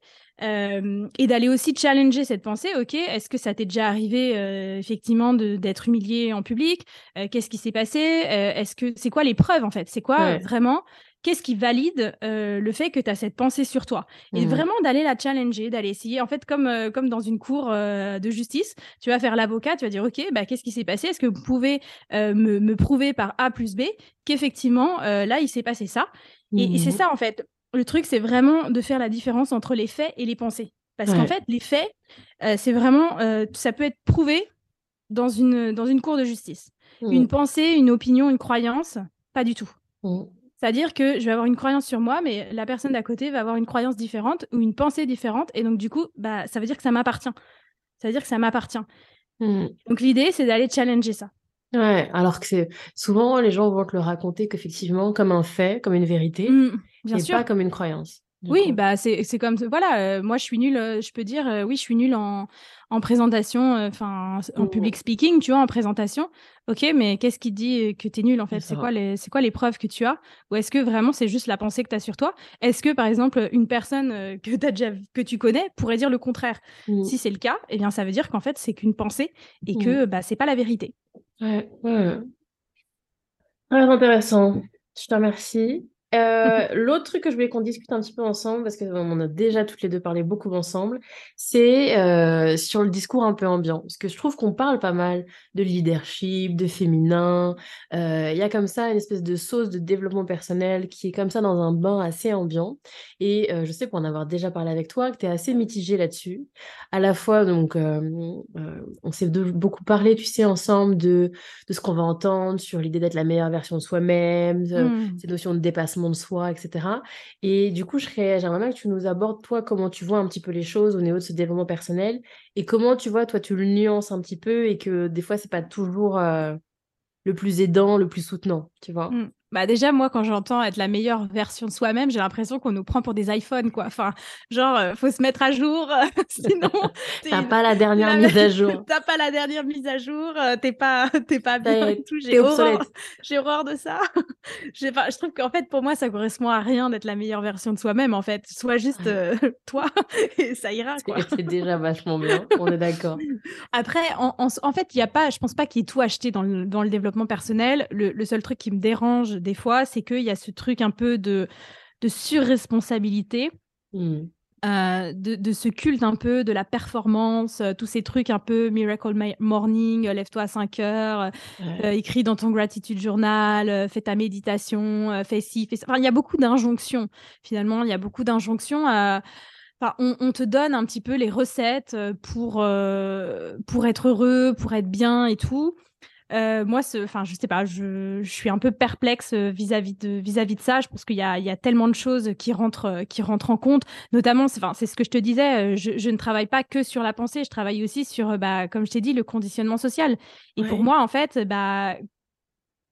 [SPEAKER 2] euh, et d'aller aussi challenger cette pensée. Ok, est-ce que ça t'est déjà arrivé euh, effectivement d'être humilié en public? Euh, Qu'est-ce qui s'est passé? Euh, Est-ce que c'est quoi les preuves en fait? C'est quoi
[SPEAKER 1] Ouais.
[SPEAKER 2] vraiment Qu'est-ce qui valide euh, le fait que tu as cette pensée sur toi? Et
[SPEAKER 1] Mmh
[SPEAKER 2] vraiment d'aller la challenger, d'aller essayer. En fait, comme, euh, comme dans une cour euh, de justice, tu vas faire l'avocat, tu vas dire Ok, bah, qu'est-ce qui s'est passé? Est-ce que vous pouvez me, me prouver par A plus B qu'effectivement, là, il s'est passé ça? Et, et c'est
[SPEAKER 1] Mmh
[SPEAKER 2] ça, en fait. Le truc, c'est vraiment de faire la différence entre les faits et les pensées. Parce qu'en fait, les faits, c'est vraiment, ça peut être prouvé dans une, dans une cour de justice.
[SPEAKER 1] Mmh.
[SPEAKER 2] Une pensée, une opinion, une croyance, pas du tout. C'est-à-dire que je vais avoir une croyance sur moi, mais la personne d'à côté va avoir une croyance différente ou une pensée différente. Et donc, du coup, bah, ça veut dire que ça m'appartient. Ça veut dire que ça m'appartient.
[SPEAKER 1] Mmh.
[SPEAKER 2] Donc, l'idée, c'est d'aller challenger ça.
[SPEAKER 1] Ouais, alors que c'est souvent les gens vont te le raconter qu'effectivement comme un fait, comme une vérité,
[SPEAKER 2] Mmh, bien
[SPEAKER 1] et
[SPEAKER 2] sûr.
[SPEAKER 1] pas comme une croyance.
[SPEAKER 2] Oui,
[SPEAKER 1] coup.
[SPEAKER 2] bah c'est c'est comme voilà, euh, moi je suis nulle, euh, je peux dire euh, oui, je suis nulle en, en présentation, enfin en
[SPEAKER 1] Mmh.
[SPEAKER 2] public speaking, tu vois, en présentation. Ok, mais qu'est-ce qui dit que tu es nulle en fait?
[SPEAKER 1] C'est
[SPEAKER 2] quoi les c'est quoi les preuves que tu as? Ou est-ce que vraiment c'est juste la pensée que tu as sur toi? Est-ce que par exemple une personne que t'as déjà que tu connais pourrait dire le contraire?
[SPEAKER 1] Mmh.
[SPEAKER 2] Si c'est le cas, eh bien ça veut dire qu'en fait c'est qu'une pensée et
[SPEAKER 1] Mmh.
[SPEAKER 2] que bah c'est pas la vérité.
[SPEAKER 1] Ouais, ouais. Très intéressant. Je te remercie. Euh, <laughs> l'autre truc que je voulais qu'on discute un petit peu ensemble, parce qu'on en a déjà toutes les deux parlé beaucoup ensemble, c'est euh, sur le discours un peu ambiant. Parce que je trouve qu'on parle pas mal de leadership, de féminin. Euh, Il y a comme ça une espèce de sauce de développement personnel qui est comme ça dans un bain assez ambiant. Et je sais pour en avoir déjà parlé avec toi, que tu es assez mitigée là-dessus. À la fois, donc, on s'est beaucoup parlé, tu sais, ensemble de, de ce qu'on va entendre sur l'idée d'être la meilleure version de soi-même, euh,
[SPEAKER 2] Mm.
[SPEAKER 1] ces notions de dépassement de soi, etc. Et du coup, je serais- j'aimerais bien que tu nous abordes, toi, comment tu vois un petit peu les choses au niveau de ce développement personnel et comment tu vois, toi, tu le nuances un petit peu et que des fois, c'est pas toujours euh, le plus aidant, le plus soutenant, tu vois?
[SPEAKER 2] Mm. Bah déjà, moi, quand j'entends être la meilleure version de soi-même, j'ai l'impression qu'on nous prend pour des iPhones, quoi. Enfin, genre, euh, faut se mettre à jour, <laughs> sinon... <laughs> t'es
[SPEAKER 1] T'as pas la dernière
[SPEAKER 2] la-
[SPEAKER 1] mise à <laughs> jour.
[SPEAKER 2] T'as pas la dernière mise à jour, euh, t'es pas, t'es pas bien et tout. J'ai horreur, horreur de ça. Pas- je trouve qu'en fait, pour moi, ça correspond à rien d'être la meilleure version de soi-même, en fait. Sois juste euh, toi et ça ira, quoi.
[SPEAKER 1] C'est c'est déjà vachement bien, on est d'accord.
[SPEAKER 2] Après, en, en- en fait, il y a pas, je pense pas qu'il y ait tout acheté dans le, dans le développement personnel. Le, le seul truc qui me dérange des fois, c'est qu'il y a ce truc un peu de, de surresponsabilité.
[SPEAKER 1] Hmm.
[SPEAKER 2] euh, de, de ce culte un peu de la performance, euh, tous ces trucs un peu Miracle Morning, euh, lève-toi à 5 heures,
[SPEAKER 1] Ouais.
[SPEAKER 2] écris dans ton gratitude journal, fais ta méditation, fais ci, fais ça. Enfin, il y a beaucoup d'injonctions, finalement, il y a beaucoup d'injonctions à... Enfin, on, on te donne un petit peu les recettes pour, pour être heureux, pour être bien et tout. Euh, moi, enfin, je sais pas, je, je suis un peu perplexe euh, vis-à-vis de, vis-à-vis de ça. Je pense qu'il y a, il y a tellement de choses qui rentrent, euh, qui rentrent en compte. Notamment, c'est, ce que je te disais, je, je ne travaille pas que sur la pensée, je travaille aussi sur, bah, comme je t'ai dit, le conditionnement social. Et pour moi, en fait, bah,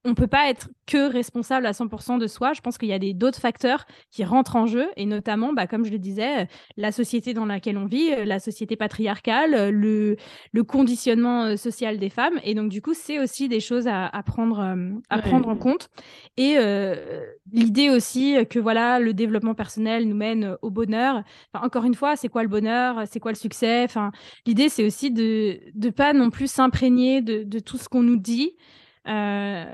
[SPEAKER 2] on peut pas être que responsable à 100% de soi. Je pense qu'il y a des d'autres facteurs qui rentrent en jeu, et notamment, bah, comme je le disais, euh, la société dans laquelle on vit, euh, la société patriarcale, euh, le, le conditionnement social des femmes. Et donc, du coup, c'est aussi des choses à, à prendre, à
[SPEAKER 1] Ouais.
[SPEAKER 2] prendre en compte. Et euh, l'idée aussi que voilà, le développement personnel nous mène au bonheur. Enfin, encore une fois, c'est quoi le bonheur? C'est quoi le succès? Enfin, L'idée, c'est aussi de ne pas non plus s'imprégner de, de tout ce qu'on nous dit. Euh,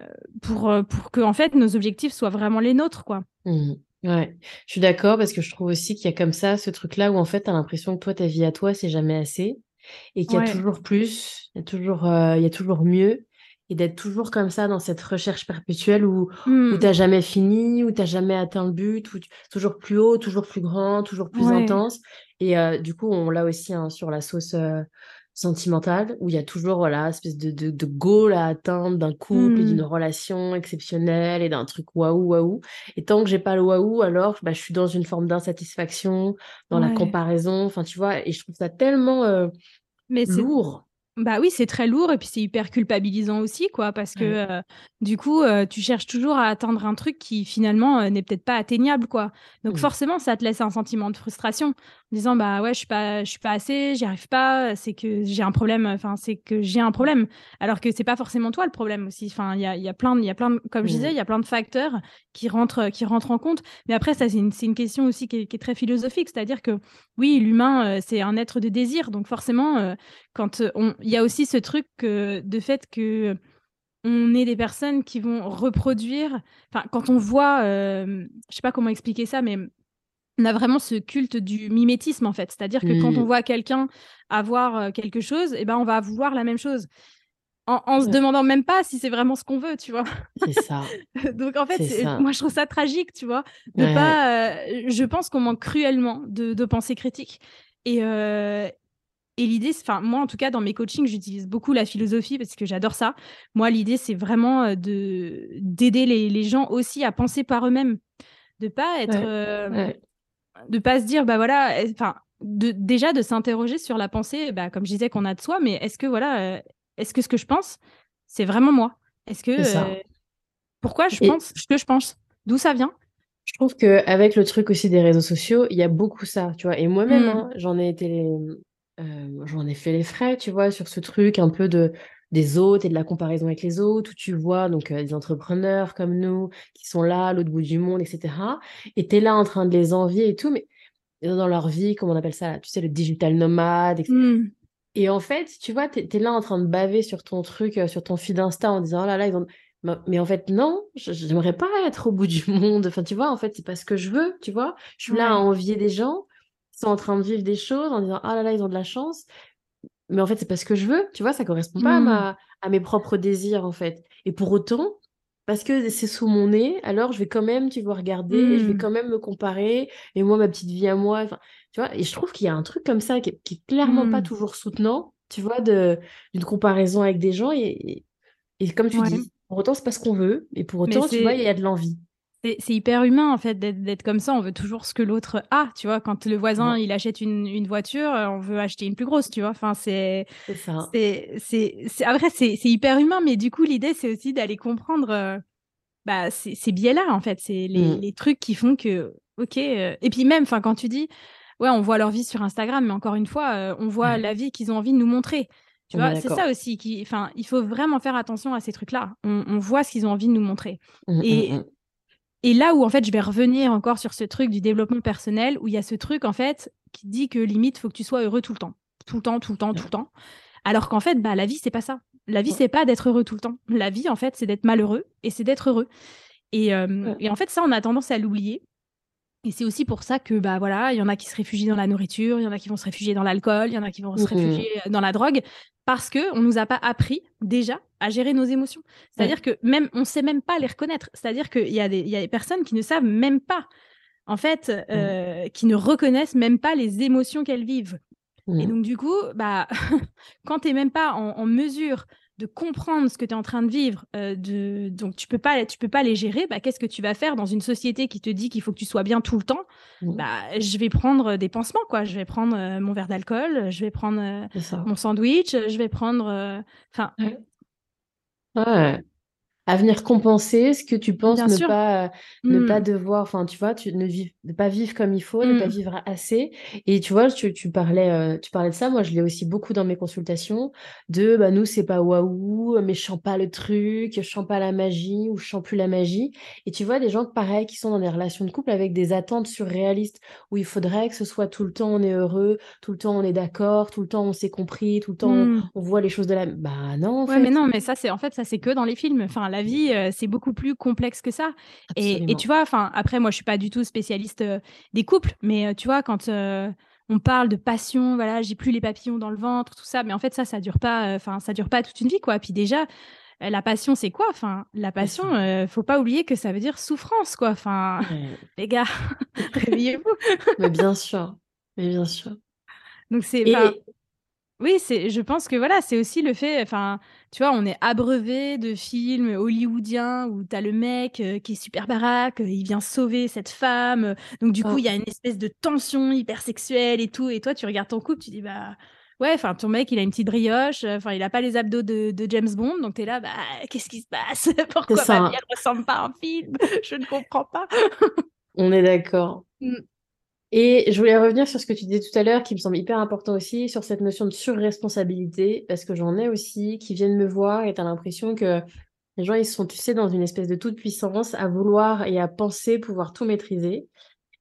[SPEAKER 2] pour, euh, pour que en fait nos objectifs soient vraiment les nôtres quoi.
[SPEAKER 1] Mhm. Ouais, je suis d'accord parce que je trouve aussi qu'il y a comme ça ce truc-là où en fait tu as l'impression que toi, ta vie à toi, c'est jamais assez et qu'il y a
[SPEAKER 2] Ouais.
[SPEAKER 1] toujours plus, il y a toujours, euh, il y a toujours mieux et d'être toujours comme ça dans cette recherche perpétuelle où, où
[SPEAKER 2] Mm.
[SPEAKER 1] t'as jamais fini, où t'as jamais atteint le but, où tu- toujours plus haut, toujours plus grand, toujours plus
[SPEAKER 2] Ouais.
[SPEAKER 1] intense. Et euh, du coup, on l'a aussi hein, sur la sauce, euh, sentimentale où il y a toujours voilà espèce de, de, de goal à atteindre d'un couple, d'une
[SPEAKER 2] Mmh.
[SPEAKER 1] relation exceptionnelle et d'un truc waouh waouh. Et tant que j'ai pas le waouh, alors bah, je suis dans une forme d'insatisfaction, dans la comparaison. Enfin, tu vois, et je trouve ça tellement euh,
[SPEAKER 2] Mais
[SPEAKER 1] lourd.
[SPEAKER 2] Bah oui, c'est très lourd et puis c'est hyper culpabilisant aussi, quoi, parce que
[SPEAKER 1] Ouais.
[SPEAKER 2] euh, du coup, euh, tu cherches toujours à atteindre un truc qui finalement euh, n'est peut-être pas atteignable, quoi. Donc
[SPEAKER 1] Mm.
[SPEAKER 2] forcément, ça te laisse un sentiment de frustration, en disant bah ouais, je suis pas, je suis pas assez, j'y arrive pas, c'est que j'ai un problème, enfin c'est que j'ai un problème, alors que c'est pas forcément toi le problème aussi. Enfin, il y a, y a plein, il y a plein, de- comme je disais,
[SPEAKER 1] Mm.
[SPEAKER 2] il y a plein de facteurs qui rentrent, qui rentrent en compte. Mais après, ça c'est une, c'est une question aussi qui est, qui est très philosophique, c'est-à-dire que oui, l'humain c'est un être de désir, donc forcément. quand on, il y a aussi ce truc que, de fait que on est des personnes qui vont reproduire. Enfin, quand on voit, euh, je sais pas comment expliquer ça, mais on a vraiment ce culte du mimétisme en fait. C'est-à-dire que quand on
[SPEAKER 1] Mm.
[SPEAKER 2] voit quelqu'un avoir euh, quelque chose, et ben on va vouloir la même chose. En, en se demandant même pas si c'est vraiment ce qu'on veut, tu vois.
[SPEAKER 1] C'est ça, <laughs>
[SPEAKER 2] Donc en fait, moi je trouve ça tragique, tu vois, de
[SPEAKER 1] Ouais.
[SPEAKER 2] pas. euh, je pense qu'on manque cruellement de, de pensée critique. Et, euh, et l'idée, enfin, moi, en tout cas, dans mes coachings, j'utilise beaucoup la philosophie parce que j'adore ça. Moi, l'idée, c'est vraiment euh, de d'aider les, les gens aussi à penser par eux-mêmes, de pas être,
[SPEAKER 1] Ouais.
[SPEAKER 2] euh,
[SPEAKER 1] Ouais.
[SPEAKER 2] de pas se dire, bah voilà, enfin, de, déjà de s'interroger sur la pensée, bah, comme je disais, qu'on a de soi, mais est-ce que voilà, euh, est-ce que ce que je pense, c'est vraiment moi? Est-ce que euh, pourquoi je
[SPEAKER 1] Et
[SPEAKER 2] pense ce que je pense? D'où ça vient?
[SPEAKER 1] je trouve qu'avec le truc aussi des réseaux sociaux, il y a beaucoup ça, tu vois. Et moi-même,
[SPEAKER 2] Hmm,
[SPEAKER 1] hein, j'en ai été euh, j'en ai fait les frais, tu vois, sur ce truc un peu de des autres et de la comparaison avec les autres, où tu vois donc euh, des entrepreneurs comme nous qui sont là à l'autre bout du monde, etc. Et tu es là en train de les envier et tout, mais dans leur vie, comment on appelle ça, là, tu sais, le digital nomade, etc.
[SPEAKER 2] hmm,
[SPEAKER 1] Et en fait, tu vois, tu es, là en train de baver sur ton truc, euh, sur ton feed Insta en disant, oh là là, ils ont... Mais en fait, non, je- j'aimerais pas être au bout du monde. Enfin, tu vois, en fait, c'est pas ce que je veux, tu vois. Je suis là à envier des gens sont en train de vivre des choses en disant, oh là là, ils ont de la chance. Mais en fait, c'est pas ce que je veux, tu vois, ça correspond pas à, ma... à mes propres désirs, en fait. Et pour autant, parce que c'est sous mon nez, alors je vais quand même, tu vois, regarder je vais
[SPEAKER 2] hmm,
[SPEAKER 1] quand même me comparer. Et moi, ma petite vie à moi, tu vois, et je trouve qu'il y a un truc comme ça qui est, qui est clairement pas
[SPEAKER 2] hmm,
[SPEAKER 1] toujours soutenant, tu vois, d'une comparaison avec des gens. Et, et, et comme tu
[SPEAKER 2] ouais.
[SPEAKER 1] dis, pour autant, c'est pas ce qu'on veut. Et pour autant, tu vois, il y a de l'envie.
[SPEAKER 2] C'est hyper humain en fait d'être comme ça. On veut toujours ce que l'autre a, tu vois. Quand le voisin
[SPEAKER 1] Ouais,
[SPEAKER 2] il achète une, une voiture, euh, on veut acheter une plus grosse, tu vois. Enfin, c'est
[SPEAKER 1] c'est
[SPEAKER 2] après c'est c'est hyper humain, mais du coup l'idée c'est aussi d'aller comprendre euh, bah ces, ces biais-là en fait, c'est les,
[SPEAKER 1] Mm.
[SPEAKER 2] les trucs qui font que ok. euh, Et puis même, enfin quand tu dis ouais, on voit leur vie sur Instagram, mais encore une fois, euh, on voit
[SPEAKER 1] Ouais,
[SPEAKER 2] la vie qu'ils ont envie de nous montrer. Tu vois, c'est ça aussi qui, enfin, il faut vraiment faire attention à ces trucs-là. On, on voit ce qu'ils ont envie de nous montrer.
[SPEAKER 1] Mm, mm,
[SPEAKER 2] Et
[SPEAKER 1] mm.
[SPEAKER 2] Et là où en fait je vais revenir encore sur ce truc du développement personnel, où il y a ce truc en fait qui dit que limite faut que tu sois heureux tout le temps, tout le temps, tout le temps, tout le temps. Alors qu'en fait, bah la vie c'est pas ça. La vie c'est pas d'être heureux tout le temps. La vie en fait c'est d'être malheureux et c'est d'être heureux. Et, euh, et en fait ça on a tendance à l'oublier. Et c'est aussi pour ça que bah voilà, il y en a qui se réfugient dans la nourriture, il y en a qui vont se réfugier dans l'alcool, il y en a qui vont se
[SPEAKER 1] Mm.
[SPEAKER 2] réfugier dans la drogue parce que on nous a pas appris déjà à gérer nos émotions.
[SPEAKER 1] Ouais.
[SPEAKER 2] C'est-à-dire que même on sait même pas les reconnaître. C'est-à-dire qu'il y a des il y a des personnes qui ne savent même pas en fait
[SPEAKER 1] Mm.
[SPEAKER 2] euh, qui ne reconnaissent même pas les émotions qu'elles vivent. Et
[SPEAKER 1] Mm.
[SPEAKER 2] donc du coup, bah <laughs> quand tu n'es même pas en, en mesure de comprendre ce que tu es en train de vivre, euh, de... donc tu peux pas, tu peux pas les gérer, bah, qu'est-ce que tu vas faire dans une société qui te dit qu'il faut que tu sois bien tout le temps?
[SPEAKER 1] Mm.
[SPEAKER 2] bah, Je vais prendre des pansements, quoi. Je vais prendre euh, mon verre d'alcool, je vais prendre euh, mon sandwich, je vais prendre... euh, Enfin,
[SPEAKER 1] Ouais. Ouais. À venir compenser ce que tu penses
[SPEAKER 2] bien
[SPEAKER 1] ne
[SPEAKER 2] sûr.
[SPEAKER 1] pas ne pas
[SPEAKER 2] Mm,
[SPEAKER 1] devoir enfin tu vois tu ne vis ne pas vivre comme il faut ne pas
[SPEAKER 2] mm,
[SPEAKER 1] vivre assez et tu vois tu, tu parlais euh, tu parlais de ça moi je l'ai aussi beaucoup dans mes consultations de bah nous c'est pas waouh mais je sens pas le truc je sens pas la magie ou je sens plus la magie et tu vois des gens pareil qui sont dans des relations de couple avec des attentes surréalistes où il faudrait que ce soit tout le temps on est heureux tout le temps on est d'accord tout le temps on s'est compris tout le temps on,
[SPEAKER 2] mm.
[SPEAKER 1] on voit les choses de la bah non en
[SPEAKER 2] Ouais, mais non, mais ça, c'est en fait, ça, c'est que dans les films. Enfin, la vie, euh, c'est beaucoup plus complexe que ça. Et, et tu vois, enfin, après, moi, je suis pas du tout spécialiste euh, des couples, mais euh, tu vois, quand on parle de passion, voilà, j'ai plus les papillons dans le ventre, tout ça, mais en fait, ça, ça dure pas, enfin, ça dure pas toute une vie, quoi. Puis déjà, la passion, c'est quoi? Enfin, la passion, euh, faut pas oublier que ça veut dire souffrance, quoi. Enfin,
[SPEAKER 1] Ouais. <laughs>
[SPEAKER 2] les gars, <laughs> <laughs> réveillez-vous.
[SPEAKER 1] Mais bien sûr, mais bien sûr.
[SPEAKER 2] Donc c'est,
[SPEAKER 1] Et
[SPEAKER 2] Oui, c'est, je pense que voilà, c'est aussi le fait, enfin, tu vois, on est abreuvé de films hollywoodiens où tu as le mec euh, qui est super baraque, euh, il vient sauver cette femme, euh, donc du coup, il y a une espèce de tension hyper sexuelle et tout, et toi, tu regardes ton couple, tu dis, bah, ouais, enfin, ton mec, il a une petite brioche, enfin, il a pas les abdos de, de James Bond, donc tu es là, bah, qu'est-ce qui se passe? <laughs> Pourquoi ma vie, elle ressemble pas à un film? <laughs> Je ne comprends pas.
[SPEAKER 1] On est d'accord. Et je voulais revenir sur ce que tu disais tout à l'heure, qui me semble hyper important aussi, sur cette notion de surresponsabilité, parce que j'en ai aussi qui viennent me voir et tu as l'impression que les gens, ils sont, tu sais, dans une espèce de toute puissance à vouloir et à penser pouvoir tout maîtriser.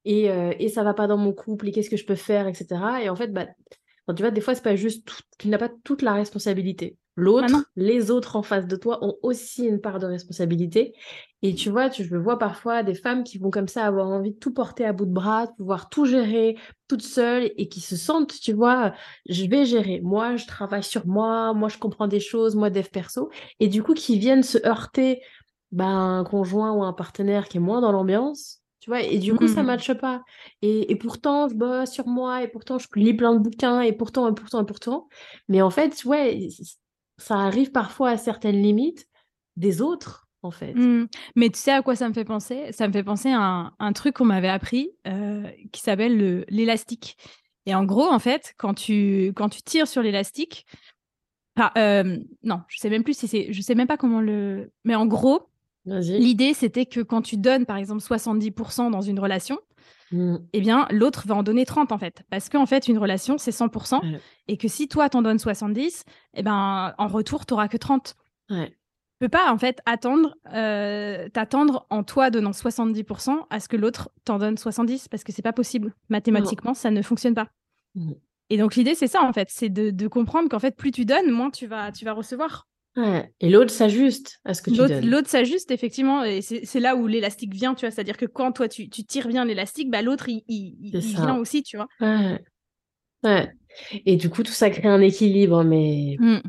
[SPEAKER 1] Et, euh, et ça va pas dans mon couple, et qu'est-ce que je peux faire, etc. Et en fait, bah, tu vois, des fois, c'est pas juste, tu n'as pas toute la responsabilité. L'autre, ah les autres en face de toi ont aussi une part de responsabilité. Et tu vois, tu, je vois parfois des femmes qui vont comme ça avoir envie de tout porter à bout de bras, de pouvoir tout gérer toute seule et qui se sentent, tu vois, je vais gérer. Moi, je travaille sur moi, moi, je comprends des choses, moi, dev perso. Et du coup, qui viennent se heurter ben, un conjoint ou un partenaire qui est moins dans l'ambiance. Tu vois, et du coup, ça ne mmh. matche pas. Et, et, pourtant, je bosse sur moi, et pourtant, je lis plein de bouquins, et pourtant, et pourtant, et pourtant. Mais en fait, ouais, ça arrive parfois à certaines limites des autres, en fait.
[SPEAKER 2] Mmh. Mais tu sais à quoi ça me fait penser? Ça me fait penser à un, truc qu'on m'avait appris euh, qui s'appelle l'élastique. Et en gros, en fait, quand tu, quand tu tires sur l'élastique, euh, non, je sais même plus si c'est, je sais même pas comment le, mais en gros, l'idée c'était que quand tu donnes par exemple 70% dans une relation, Mmh. eh bien, l'autre va en donner 30 en fait. Parce qu'en fait, une relation, c'est 100%. Et que si toi, t'en donnes 70, eh ben, en retour, t'auras que 30. Ouais. Tu peux pas en fait attendre, euh, t'attendre en toi donnant 70% à ce que l'autre t'en donne 70 parce que c'est pas possible. Mathématiquement, ça ne fonctionne pas. Mmh. Et donc l'idée c'est ça en fait, c'est de, de comprendre qu'en fait plus tu donnes, moins tu vas, tu vas recevoir.
[SPEAKER 1] Et l'autre s'ajuste à ce que tu donnes.
[SPEAKER 2] L'autre s'ajuste, effectivement. Et c'est là où l'élastique vient, tu vois. C'est-à-dire que quand toi, tu, tu tires bien l'élastique, bah, l'autre, il, il, vient aussi, tu vois.
[SPEAKER 1] Ouais. Et du coup, tout ça crée un équilibre, mais mmh.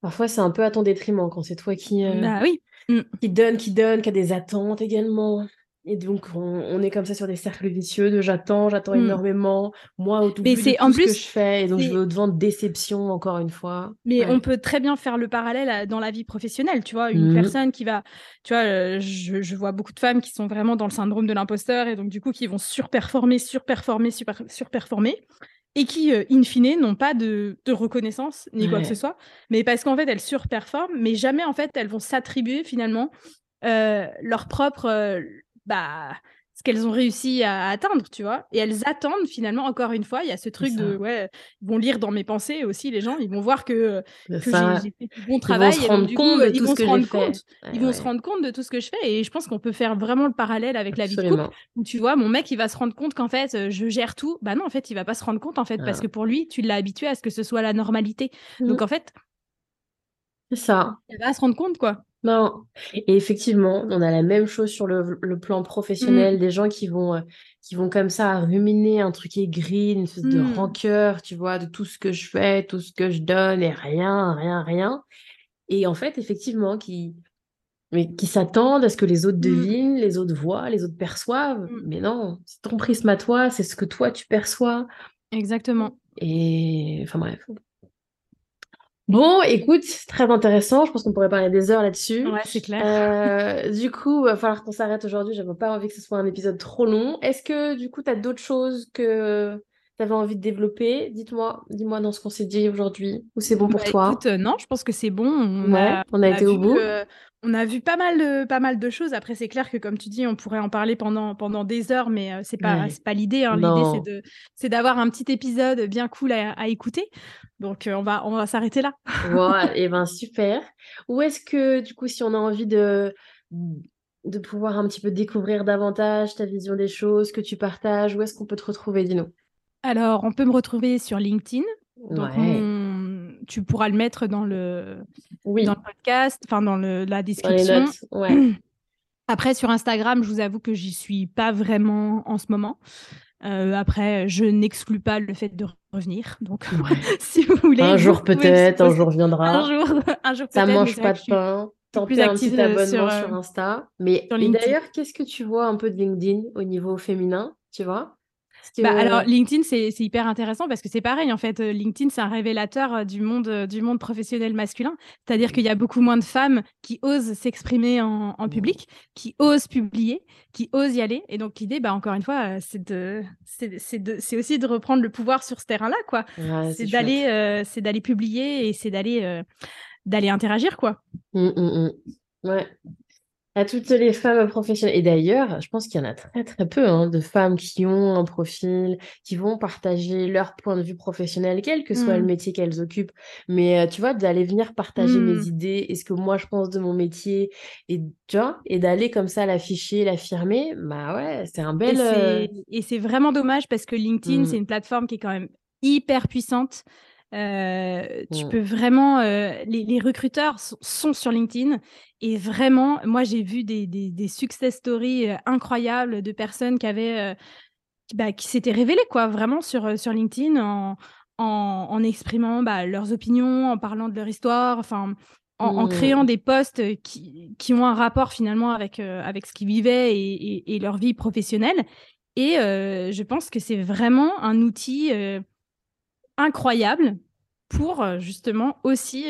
[SPEAKER 1] parfois, c'est un peu à ton détriment quand c'est toi qui, euh,
[SPEAKER 2] bah, oui. Mmh.
[SPEAKER 1] qui donne, qui donne, qui a des attentes également. Et donc, on, est comme ça sur des cercles vicieux de j'attends, j'attends mmh. énormément, moi, au tout, mais c'est en plus, ce que je fais, et donc je vais au-devant de déception, encore une fois.
[SPEAKER 2] Mais on peut très bien faire le parallèle dans la vie professionnelle, tu vois, une mmh. personne qui va, tu vois, euh, je, je, vois beaucoup de femmes qui sont vraiment dans le syndrome de l'imposteur, et donc du coup, qui vont surperformer, surperformer, super, surperformer, et qui, euh, in fine, n'ont pas de, de, reconnaissance, ni quoi que ce soit, mais parce qu'en fait, elles surperforment, mais jamais, en fait, elles vont s'attribuer, finalement, euh, leur propre bah, ce qu'elles ont réussi à atteindre, tu vois. Et elles attendent finalement, encore une fois, il y a ce truc de, ouais, ils vont lire dans mes pensées aussi, les gens, ils vont voir que, que j'ai fait du bon travail. Ils vont se rendre compte de tout ce que j'ai fait. Ils vont se rendre compte de tout ce que je fais. Et je pense qu'on peut faire vraiment le parallèle avec la vie de couple, où tu vois, mon mec, il va se rendre compte qu'en fait, je gère tout. Bah non, en fait, il va pas se rendre compte, en fait, parce que pour lui, tu l'as habitué à ce que ce soit la normalité. Mmh. Donc, en fait,
[SPEAKER 1] ça.
[SPEAKER 2] Il va se rendre compte, quoi.
[SPEAKER 1] Non. Et effectivement, on a la même chose sur le, plan professionnel, mmh. des gens qui vont, euh, qui vont comme ça ruminer un truc aigri, une espèce de mmh. rancœur, tu vois, de tout ce que je fais, tout ce que je donne, et rien, rien, rien. Et en fait, effectivement, qui, mais qui s'attendent à ce que les autres mmh. devinent, les autres voient, les autres perçoivent. Mais non, c'est ton prisme à toi, c'est ce que toi tu perçois.
[SPEAKER 2] Exactement.
[SPEAKER 1] Et enfin bref. Bon, écoute, très intéressant. Je pense qu'on pourrait parler des heures là-dessus.
[SPEAKER 2] Ouais, c'est clair.
[SPEAKER 1] Euh, du coup, il va falloir qu'on s'arrête aujourd'hui. J'avais pas envie que ce soit un épisode trop long. Est-ce que, du coup, tu as d'autres choses que tu avais envie de développer? Dites-moi, dis-moi dans ce qu'on s'est dit aujourd'hui. Ou c'est bon pour bah, toi?
[SPEAKER 2] écoute, euh, non, je pense que c'est bon.
[SPEAKER 1] On a, on a été au bout.
[SPEAKER 2] On a vu pas mal de, pas mal de choses. Après, c'est clair que, comme tu dis, on pourrait en parler pendant, pendant des heures, mais euh, c'est pas, pas l'idée. Hein. L'idée, c'est, d'avoir un petit épisode bien cool à, écouter. Donc, euh, on va, on va s'arrêter là.
[SPEAKER 1] ouais, <laughs> et ben super. Où est-ce que, du coup, si on a envie de, de pouvoir un petit peu découvrir davantage ta vision des choses, que tu partages, où est-ce qu'on peut te retrouver, dis-nous?
[SPEAKER 2] Alors, on peut me retrouver sur LinkedIn. Donc, tu pourras le mettre dans le, oui. dans le podcast, enfin dans le, la description. <clears throat> Après, sur Instagram, je vous avoue que j'y suis pas vraiment en ce moment. Euh, après, je n'exclus pas le fait de revenir. Donc, <laughs> si vous voulez.
[SPEAKER 1] Un jour peut-être, un jour viendra.
[SPEAKER 2] Un jour, <laughs> un jour
[SPEAKER 1] Ça mange pas de pain. Tenter un petit abonnement sur, sur Insta. Mais d'ailleurs, qu'est-ce que tu vois un peu de LinkedIn au niveau féminin Tu vois?
[SPEAKER 2] Bah, alors LinkedIn, c'est hyper intéressant parce que c'est pareil en fait. LinkedIn, c'est un révélateur du monde, du monde professionnel masculin. C'est-à-dire mmh. qu'il y a beaucoup moins de femmes qui osent s'exprimer en, mmh. public, qui osent publier, qui osent y aller. Et donc l'idée, bah, encore une fois, c'est de, c'est aussi de reprendre le pouvoir sur ce terrain-là, quoi. c'est d'aller, c'est d'aller publier et c'est d'aller, d'aller interagir, quoi.
[SPEAKER 1] Mmh, ouais, à toutes les femmes professionnelles. Et d'ailleurs, je pense qu'il y en a très très peu hein, de femmes qui ont un profil, qui vont partager leur point de vue professionnel, quel que soit le mmh. métier qu'elles occupent. Mais euh, tu vois, d'aller venir partager mes mmh. idées et ce que moi je pense de mon métier, et tu vois, et d'aller comme ça l'afficher, l'affirmer, bah ouais, c'est un bel.
[SPEAKER 2] Et c'est euh, vraiment dommage parce que LinkedIn, c'est mmh. une plateforme qui est quand même hyper puissante. Euh, tu peux vraiment, les, recruteurs sont sur LinkedIn et vraiment, moi, j'ai vu des, des, success stories euh, incroyables de personnes qui avaient, euh, bah, qui s'étaient révélées, quoi, vraiment sur, euh, sur LinkedIn en, en, exprimant bah, leurs opinions, en parlant de leur histoire, enfin, en, mmh. créant des posts qui, qui, ont un rapport finalement avec, avec ce qu'ils vivaient et, et, leur vie professionnelle. Et je pense que c'est vraiment un outil incroyable pour justement aussi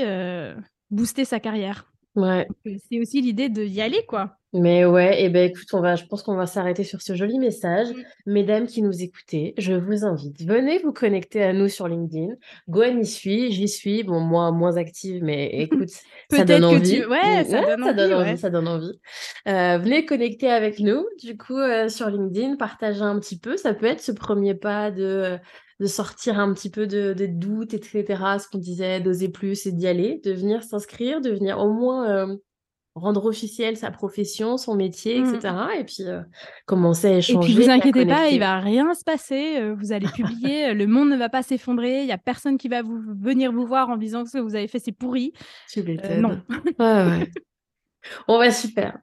[SPEAKER 2] booster sa carrière.
[SPEAKER 1] Ouais.
[SPEAKER 2] C'est aussi l'idée de y aller, quoi.
[SPEAKER 1] Mais ouais, et ben écoute, on va, je pense qu'on va s'arrêter sur ce joli message. Mmh. Mesdames qui nous écoutez, je vous invite, venez vous connecter à nous sur LinkedIn. Gwen y suis, j'y suis. Bon, moi, moins active, mais écoute, ça donne envie.
[SPEAKER 2] Tu... Ouais, ça, donne envie,
[SPEAKER 1] ça donne envie. Euh, venez connecter avec nous, du coup, euh, sur LinkedIn, partager un petit peu. Ça peut être ce premier pas de de sortir un petit peu de, des doutes, etc. Ce qu'on disait, d'oser plus et d'y aller, de venir s'inscrire, de venir au moins euh, rendre officiel sa profession, son métier, etc. Mmh. Et puis euh, commencer à échanger.
[SPEAKER 2] Et puis vous inquiétez pas, il va rien se passer. Euh, vous allez publier, le monde ne va pas s'effondrer. Il y a personne qui va vous venir vous voir en disant que ce que vous avez fait c'est pourri.
[SPEAKER 1] Tu non. ouais, ouais. On va super.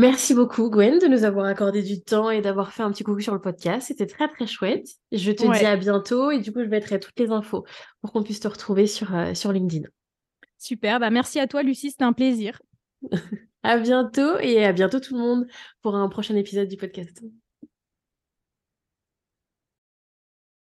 [SPEAKER 1] Merci beaucoup, Gwen, de nous avoir accordé du temps et d'avoir fait un petit coucou sur le podcast. C'était très, très chouette. Je te dis à bientôt et du coup, je mettrai toutes les infos pour qu'on puisse te retrouver sur, euh, sur LinkedIn.
[SPEAKER 2] Super. Bah, merci à toi, Lucie. C'était un plaisir. <laughs>
[SPEAKER 1] à bientôt et à bientôt tout le monde pour un prochain épisode du podcast.